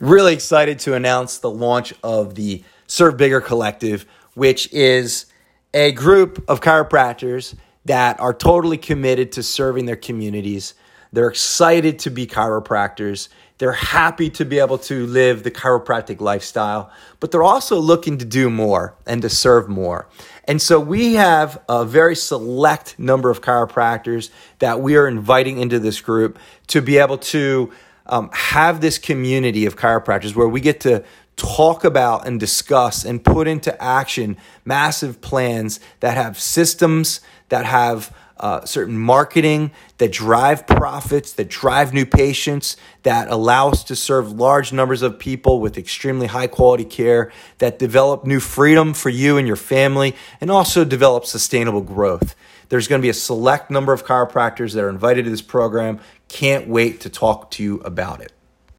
really excited to announce the launch of the Serve Bigger Collective, which is a group of chiropractors that are totally committed to serving their communities. They're excited to be chiropractors. They're happy to be able to live the chiropractic lifestyle, but they're also looking to do more and to serve more. And so we have a very select number of chiropractors that we are inviting into this group to be able to um, have this community of chiropractors where we get to talk about and discuss and put into action massive plans that have systems that have uh, certain marketing that drive profits, that drive new patients, that allow us to serve large numbers of people with extremely high quality care, that develop new freedom for you and your family, and also develop sustainable growth. There's going to be a select number of chiropractors that are invited to this program. Can't wait to talk to you about it.